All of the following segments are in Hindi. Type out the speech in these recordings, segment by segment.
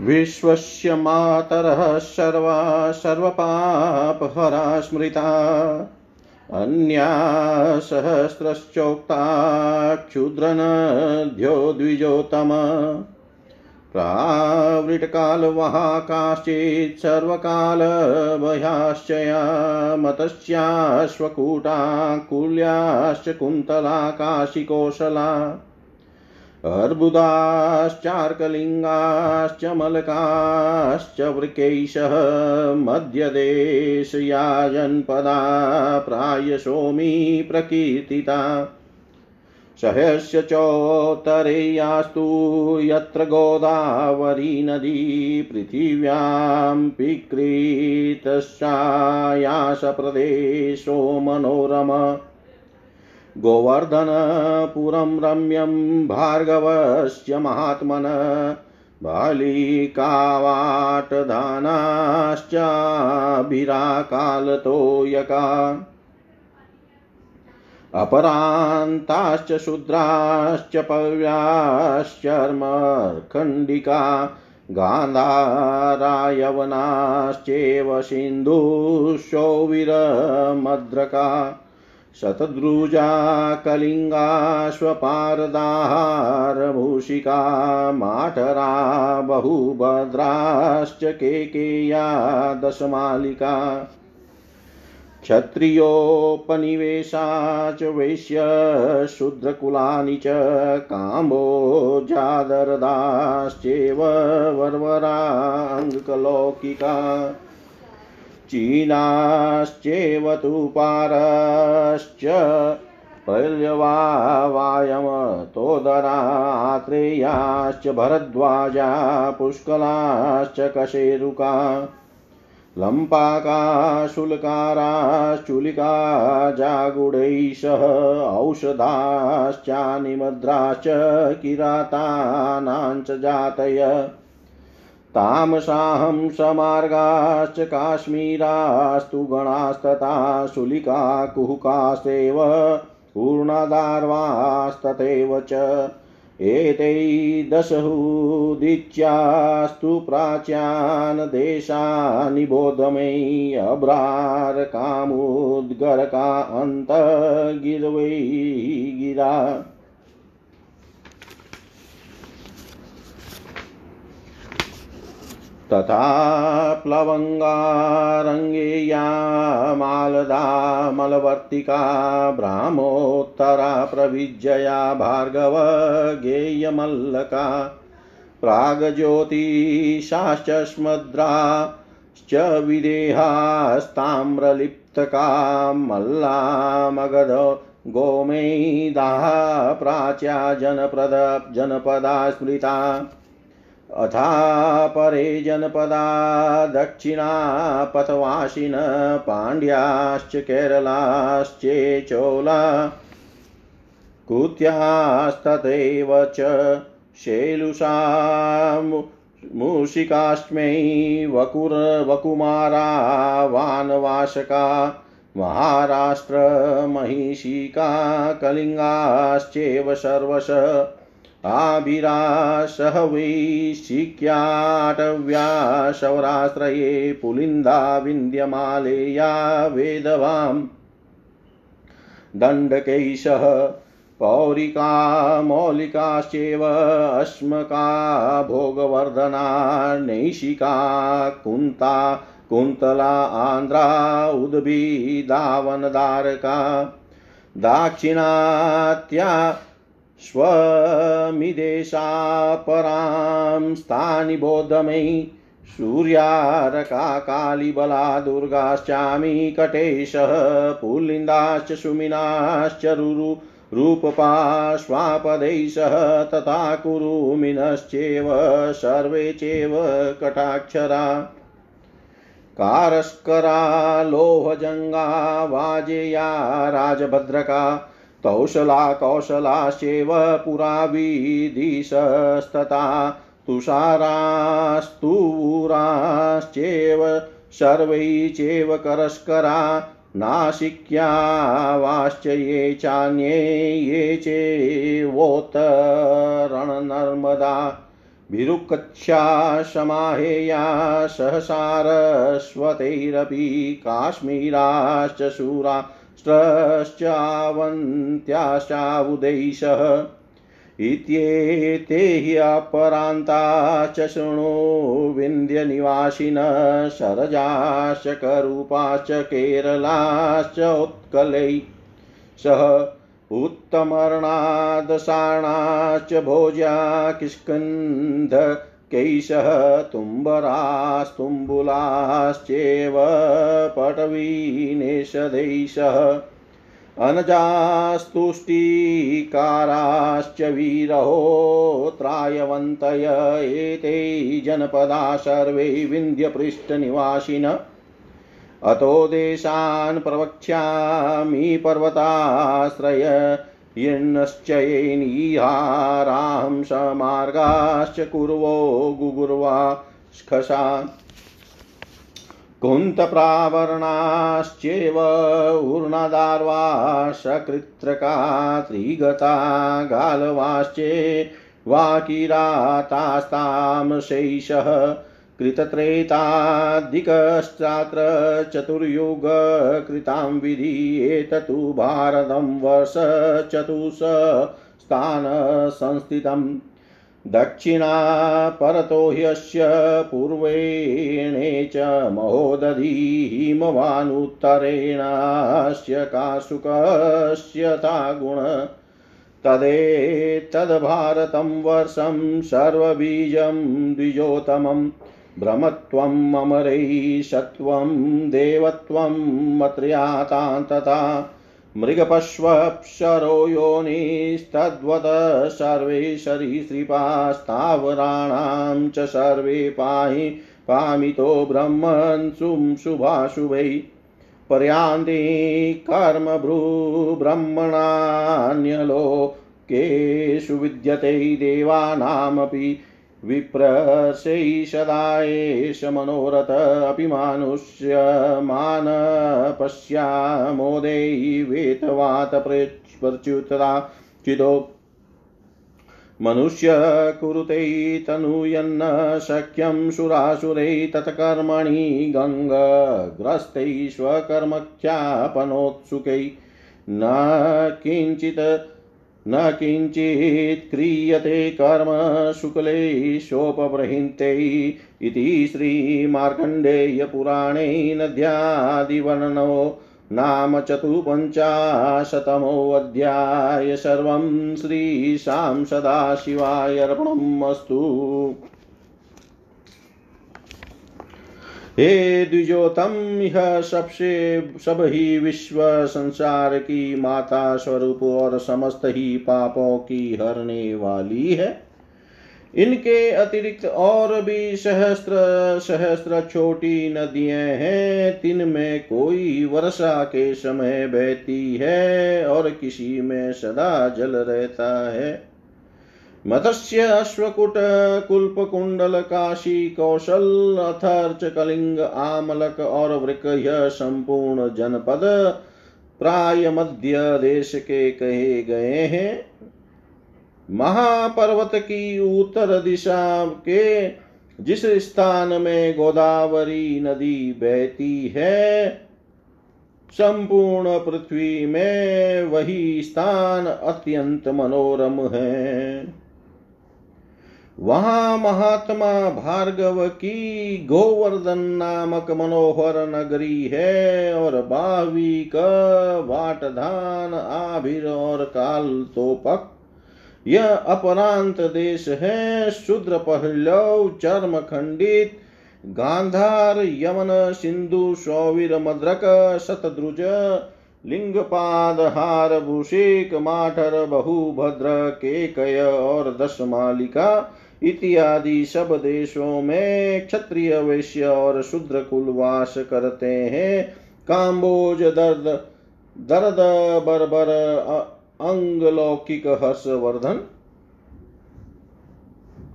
विश्वस्य मातरः सर्वा सर्वपापहरा स्मृता अन्या सहस्रश्चोक्ता क्षुद्रनद्यो द्विजोतम प्रावृटकालवः काश्चित् सर्वकालभयाश्चया मतस्याश्वकूटा कुल्याश्च कुन्तला काशिकोशला अर्बुदाश्चार्कलिङ्गाश्च मलकाश्च वृकैशः मध्यदेशया जनपदा प्रायशोमी प्रकीर्तिता। सहस्य चोत्तरेयास्तु यत्र गोदावरी नदी पृथिव्यां विक्रीतश्चायासप्रदेशो मनोरम। गोवर्धनपुरं रम्यं भार्गवस्य महात्मन बालिकावाटदानाश्चाभिराकालतो यका। अपरान्ताश्च शूद्राश्च पव्याश्चर्मखण्डिका गान्धारायवनाश्चेव सिन्धुशौविरमद्रका शतद्रुजा कलिङ्गाश्वपारदाहारभूषिका माठरा बहुभद्राश्च केकेया दशमालिका क्षत्रियोपनिवेशा च वैश्य शूद्रकुलानि च काम्बोजादरदाश्चेव वरवराङ्गलौकिका चीनाश्चेव तु पारश्च पर्यवायमतोदरात्रेयाश्च भरद्वाजा पुष्कलाश्च कशेरुका लम्पाका शुल्काराश्चुलिका जागुडैषः औषधाश्चानिमद्राश्च किरातानाञ्च जातय तामसाहं समार्गाश्च काश्मीरास्तु गणास्तथा शुलिका कुहुकास्तेव पूर्णदार्वास्तथैव च। एतै दशहुदिच्यास्तु प्राच्यान् देशानिबोधमयी अभ्रारकामुद्गरका अन्तगिरवै गिरा। तथा प्लवङ्गारङ्गेया मालदा मलवर्तिका ब्राह्मोत्तरा प्रविजया भार्गव गेयमल्लका प्रागज्योतिषाश्च स्मद्राश्च विदेहास्ताम्रलिप्तका मल्लामगध गोमेदाः प्राच्या जनपद जनपदा स्मृता अथा परे जनपदा दक्षिणापथवासिन पाण्ड्याश्च केरलाश्चेचोला कुत्यास्तथैव च शेलुषा मूषिकाश्मै वकुर वकुमारा वानवासका महाराष्ट्रमहिषिका कलिङ्गाश्चेव सर्वश आभिरासह वैशिक्याटव्या शौराश्रये पुलिन्दा विन्द्यमालेया वेदवां दण्डकैशः पौरिका मौलिकाश्चेव अस्मका भोगवर्धना नैशिका कुन्ता कुन्तला आन्ध्रा उद्भिदावनदारका। दाक्षिणात्या स्वमिदेशा परां स्थानि बोधमयि सूर्यारका कालीबला दुर्गाश्चामी कटेशः, पुल्लिन्दाश्च सुमिनाश्च रुरु, रूपपा स्वापदैशः, तथा कुरुमिनश्चेव सर्वे चैव कटाक्षरा। कारस्करा, लोहजङ्गा, वाजेया, राजभद्रका कौशला कौशलाश्चैव पुरा विदिशस्तथा तुषारास्तूराश्चैव सर्वै चैव करस्करा नासिक्यावाश्च ये चान्ये ये चेवोत्तरणनर्मदा। भिरुकक्षा समाहेया सहसारस्वतैरपि काश्मीराश्च शूराष्ट्रश्चावन्त्याश्चावुदैशः इत्येते हि अपरान्ता च शृणु विन्ध्यनिवासिनः शरजाश्च करूपाश्च केरलाश्च उत्कलै। सह उत्तमर्णादशाणाश्च भोज्या किष्कन्ध कैशः तुम्बरास्तुम्बुलाश्चेव पटवीनेशदैशः अनजास्तुष्टिकाराश्च वीरहोत्रायवन्तय एते जनपदा सर्वे विन्ध्यपृष्ठनिवासिन अतो देशान् प्रवक्ष्यामि पर्वताश्रय यन्नश्चयेनीहारां समार्गाश्च कुर्वो गुगुर्वा स्खशान् कुन्तप्रावरणाश्चेव ऊर्णदार्वा सकृत्रका त्रिगता गालवाश्चे वाकिरातास्तामशैषः कृतत्रेताधिकश्चात्र चतुर्युगकृतां विधि एतत्तु भारतं वर्ष चतुष स्थानसंस्थितम् दक्षिणा परतो ह्यस्य पूर्वेणे च महोदधी हिमवानुत्तरेणास्य काशुकस्य ता गुण तदेतद्भारतं वर्षं सर्वबीजं द्विजोतमम् भ्रमत्वम् अमरैशत्वं देवत्वं मत्र्यातान्तता मृगपश्वप्सरो योनिस्तद्वत् सर्वे सरीसृपास्तावराणां च सर्वे पाहि पामितो ब्रह्मन् शुभाशुभै। पर्यान्ति कर्मभ्रूब्रह्मणान्यलोकेषु विद्यते देवानामपि विप्रशै एष मनोरथ अपि मानुष्यमान पश्यामोदेयि वेतवात प्रच्युतरा चिदो। मनुष्य कुरुते तनूयन्न शक्यं सुरासुरै तत्कर्मणि गङ्गग्रस्तै स्वकर्मख्यापनोत्सुकै न किञ्चित् न किञ्चित् क्रियते कर्म शुक्लेशोपबृहिन्ते इति श्रीमार्कण्डेयपुराणे नद्यादिवर्णनो नाम चतुपञ्चाशतमोऽध्याय सर्वं श्रीशां सदाशिवाय अस्तु हे द्विजोतम यह सबसे, सब ही विश्व संसार की माता स्वरूप और समस्त ही पापों की हरने वाली है। इनके अतिरिक्त और भी सहस्त्र सहस्त्र छोटी नदियाँ हैं, तिन में कोई वर्षा के समय बहती है और किसी में सदा जल रहता है। मत्स्य अश्वकुट कुल्प कुंडल काशी कौशल, अथर्च, कलिंग, आमलक, और वृक संपूर्ण जनपद प्राय मध्य देश के कहे गए हैं। महापर्वत की उत्तर दिशा के जिस स्थान में गोदावरी नदी बहती है, संपूर्ण पृथ्वी में वही स्थान अत्यंत मनोरम है। वहाँ महात्मा भार्गव की गोवर्धन नामक मनोहर नगरी है और बावी का वाटधान आभिर और काल तोपक। यह अपरांत देश है, शूद्र पहलव चर्म खंडित, गांधार, यमन, सिंधु, सौवीर, मद्रक, शतद्रुज, लिंगपाद, हार भूषिक माठर, बहुभद्र, केकय और दस मालिका इत्यादि सब देशों में क्षत्रिय वैश्य और शूद्र कुल वास करते हैं। काम्बोज, दर्द दर्द, बर्बर अंगलौकिक हर्षवर्धन।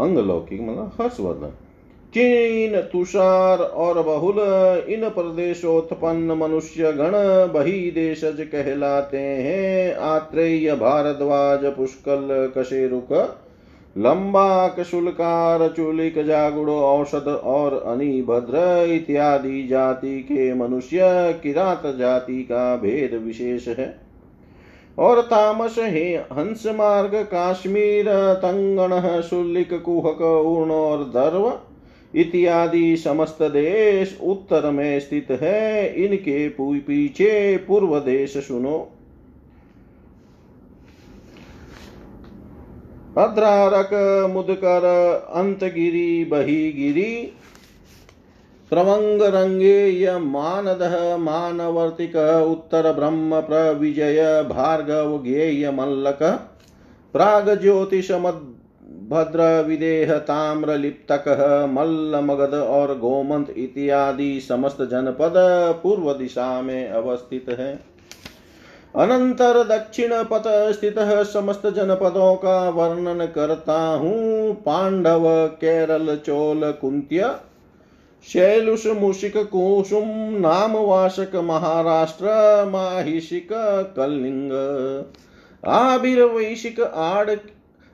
अंगलौकिक मतलब हर्षवर्धन। चीन, तुषार और बहुल, इन प्रदेशोत्पन्न मनुष्य गण बही देशज कहलाते हैं। आत्रेय भारद्वाज, पुष्कल कशेरुक। लंबाक शुल्कार चुलिक जागुड़ औषध और अनिभद्र इत्यादि जाति के मनुष्य किरात जाति का भेद विशेष है। और तामस हे हंस मार्ग, काश्मीर, तंगण, शुल्लिक, कुहक उर्ण और दर्व इत्यादि समस्त देश उत्तर में स्थित है। इनके पीछे पूर्व देश सुनो। अद्रारक मुदकर, अंतगिरी, बहीगिरी प्रवंग रंगे मानदः मानवर्तिक, उत्तर ब्रह्म, प्रविजय, भार्गव, गेय, मल्लक प्राग ज्योतिष भद्र विदेह, ताम्र, लिप्तक मल्ल मगध और गोमंत इत्यादि समस्त जनपद पूर्व दिशा में अवस्थित है। अनंतर दक्षिण पथ स्थित समस्त जनपदों का वर्णन करता हूँ। पांडव, केरल, चोल, कुंत्य, शैलुष मुशिक कुसुम नाम वाशक महाराष्ट्र, माहिषिक, कलिंग। आबिर वैशिक आड़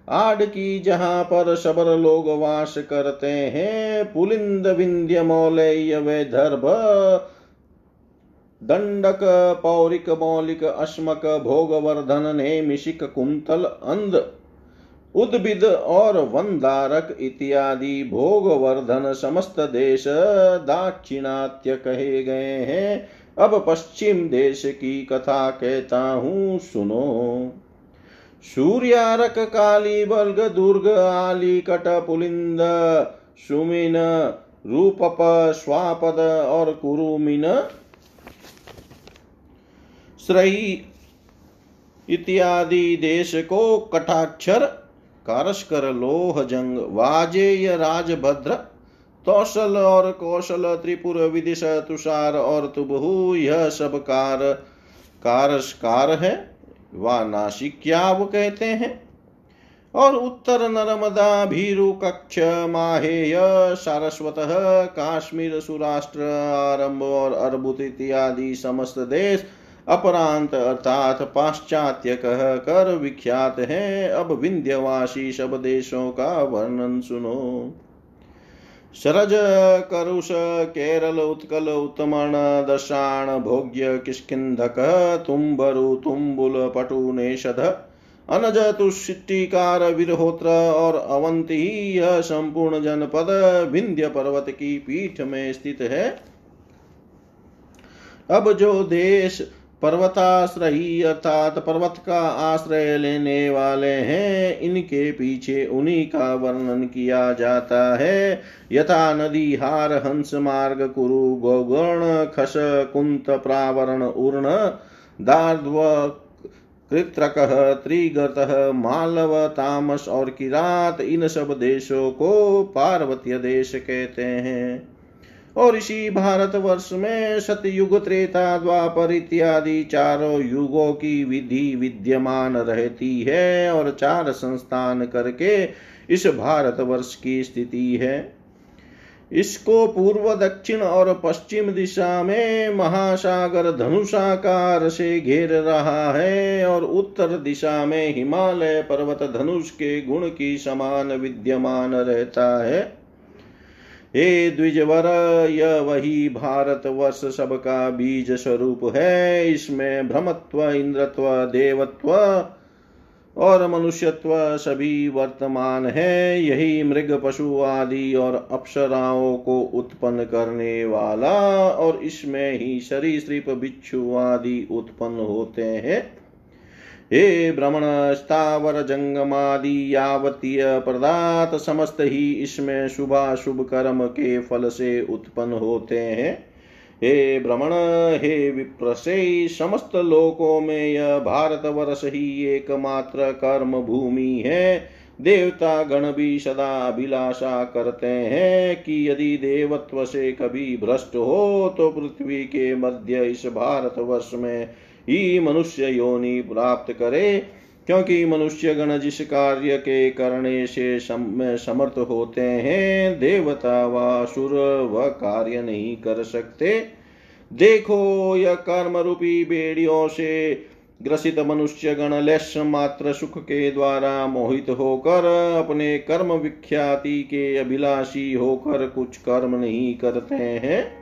आड़ की जहाँ पर शबर लोग वास करते हैं, पुलिंद, विंध्य, मौलय वैधर्भ दंडक, पौरिक, मौलिक, अश्मक, भोगवर्धन नेमिशिक कुंतल, अंध, उद्भिद और वंदारक इत्यादि भोगवर्धन समस्त देश दाक्षिणात्य कहे गए हैं। अब पश्चिम देश की कथा कहता हूँ, सुनो। सूर्यारक, काली, बल्ग, दुर्ग, आली, कट, पुलिंद, सुमिन, रूपप, स्वापद और कुरुमिन श्रई इत्यादि देश को कटाक्षर कारस्कर लोह, जंग, वाजेय, राजभद्र तौसल और कौशल, त्रिपुर, विदिश, तुषार और तुबहु, यह सब कार कारस्कार है। वा नासिक्याव कहते हैं। और उत्तर नर्मदा, भीरु, कक्ष, माहेय, सारस्वत, काश्मीर, सुराष्ट्र, आरंभ और अर्बुत इत्यादि समस्त देश अपरांत अर्थात पाश्चात्य कह कर विख्यात है। अब विंध्यवासी सब देशों का वर्णन सुनो। सरज करुष, केरल, उत्कल, उत्तमण, दशाण, भोग्य, किष्किन्धक, तुम्बरु, तुम्बुल, पटु नेषध अनज, तुष्टिकार, विरहोत्र और अवंती, यह संपूर्ण जनपद विंध्य पर्वत की पीठ में स्थित है। अब जो देश पर्वताश्रयी अर्थात पर्वत का आश्रय लेने वाले हैं। इनके पीछे उन्हीं का वर्णन किया जाता है। यथा नदी, हार, हंस, मार्ग, कुरु गोगण खस, कुंत, प्रावरण, उर्ण, दार्ध्व, कृत्रक, त्रिगत, मालव, तामस और किरात, इन सब देशों को पार्वत्य देश कहते हैं। और इसी भारत वर्ष में सतयुग, त्रेता, द्वापर इत्यादि चारों युगों की विधि विद्यमान रहती है और चार संस्थान करके इस भारत वर्ष की स्थिति है। इसको पूर्व, दक्षिण और पश्चिम दिशा में महासागर धनुषाकार से घेर रहा है और उत्तर दिशा में हिमालय पर्वत धनुष के गुण की समान विद्यमान रहता है। हे द्विजवर यह वही भारत वर्ष सबका बीज स्वरूप है। इसमें भ्रमत्व, इंद्रत्व, देवत्व और मनुष्यत्व सभी वर्तमान है। यही मृग, पशु आदि और अप्सराओं को उत्पन्न करने वाला और इसमें ही सरीसृप, बिच्छू आदि उत्पन्न होते हैं। हे भ्रमण स्थावर जंगमादि यावतीय पदार्थ समस्त ही इसमें शुभाशुभ कर्म के फल से उत्पन्न होते हैं। हे भ्रमण हे विप्रसे, समस्त लोकों में यह भारत वर्ष ही एकमात्र कर्म भूमि है। देवता गण भी सदा अभिलाषा करते हैं कि यदि देवत्व से कभी भ्रष्ट हो तो पृथ्वी के मध्य इस भारत वर्ष में ही मनुष्य योनि प्राप्त करे, क्योंकि मनुष्य गण जिस कार्य के करने से समर्थ होते हैं, देवता व असुर वह कार्य नहीं कर सकते। देखो, यह कर्म रूपी बेड़ियों से ग्रसित मनुष्य गण लेश मात्र सुख के द्वारा मोहित होकर, अपने कर्म विख्याति के अभिलाषी होकर कुछ कर्म नहीं करते हैं।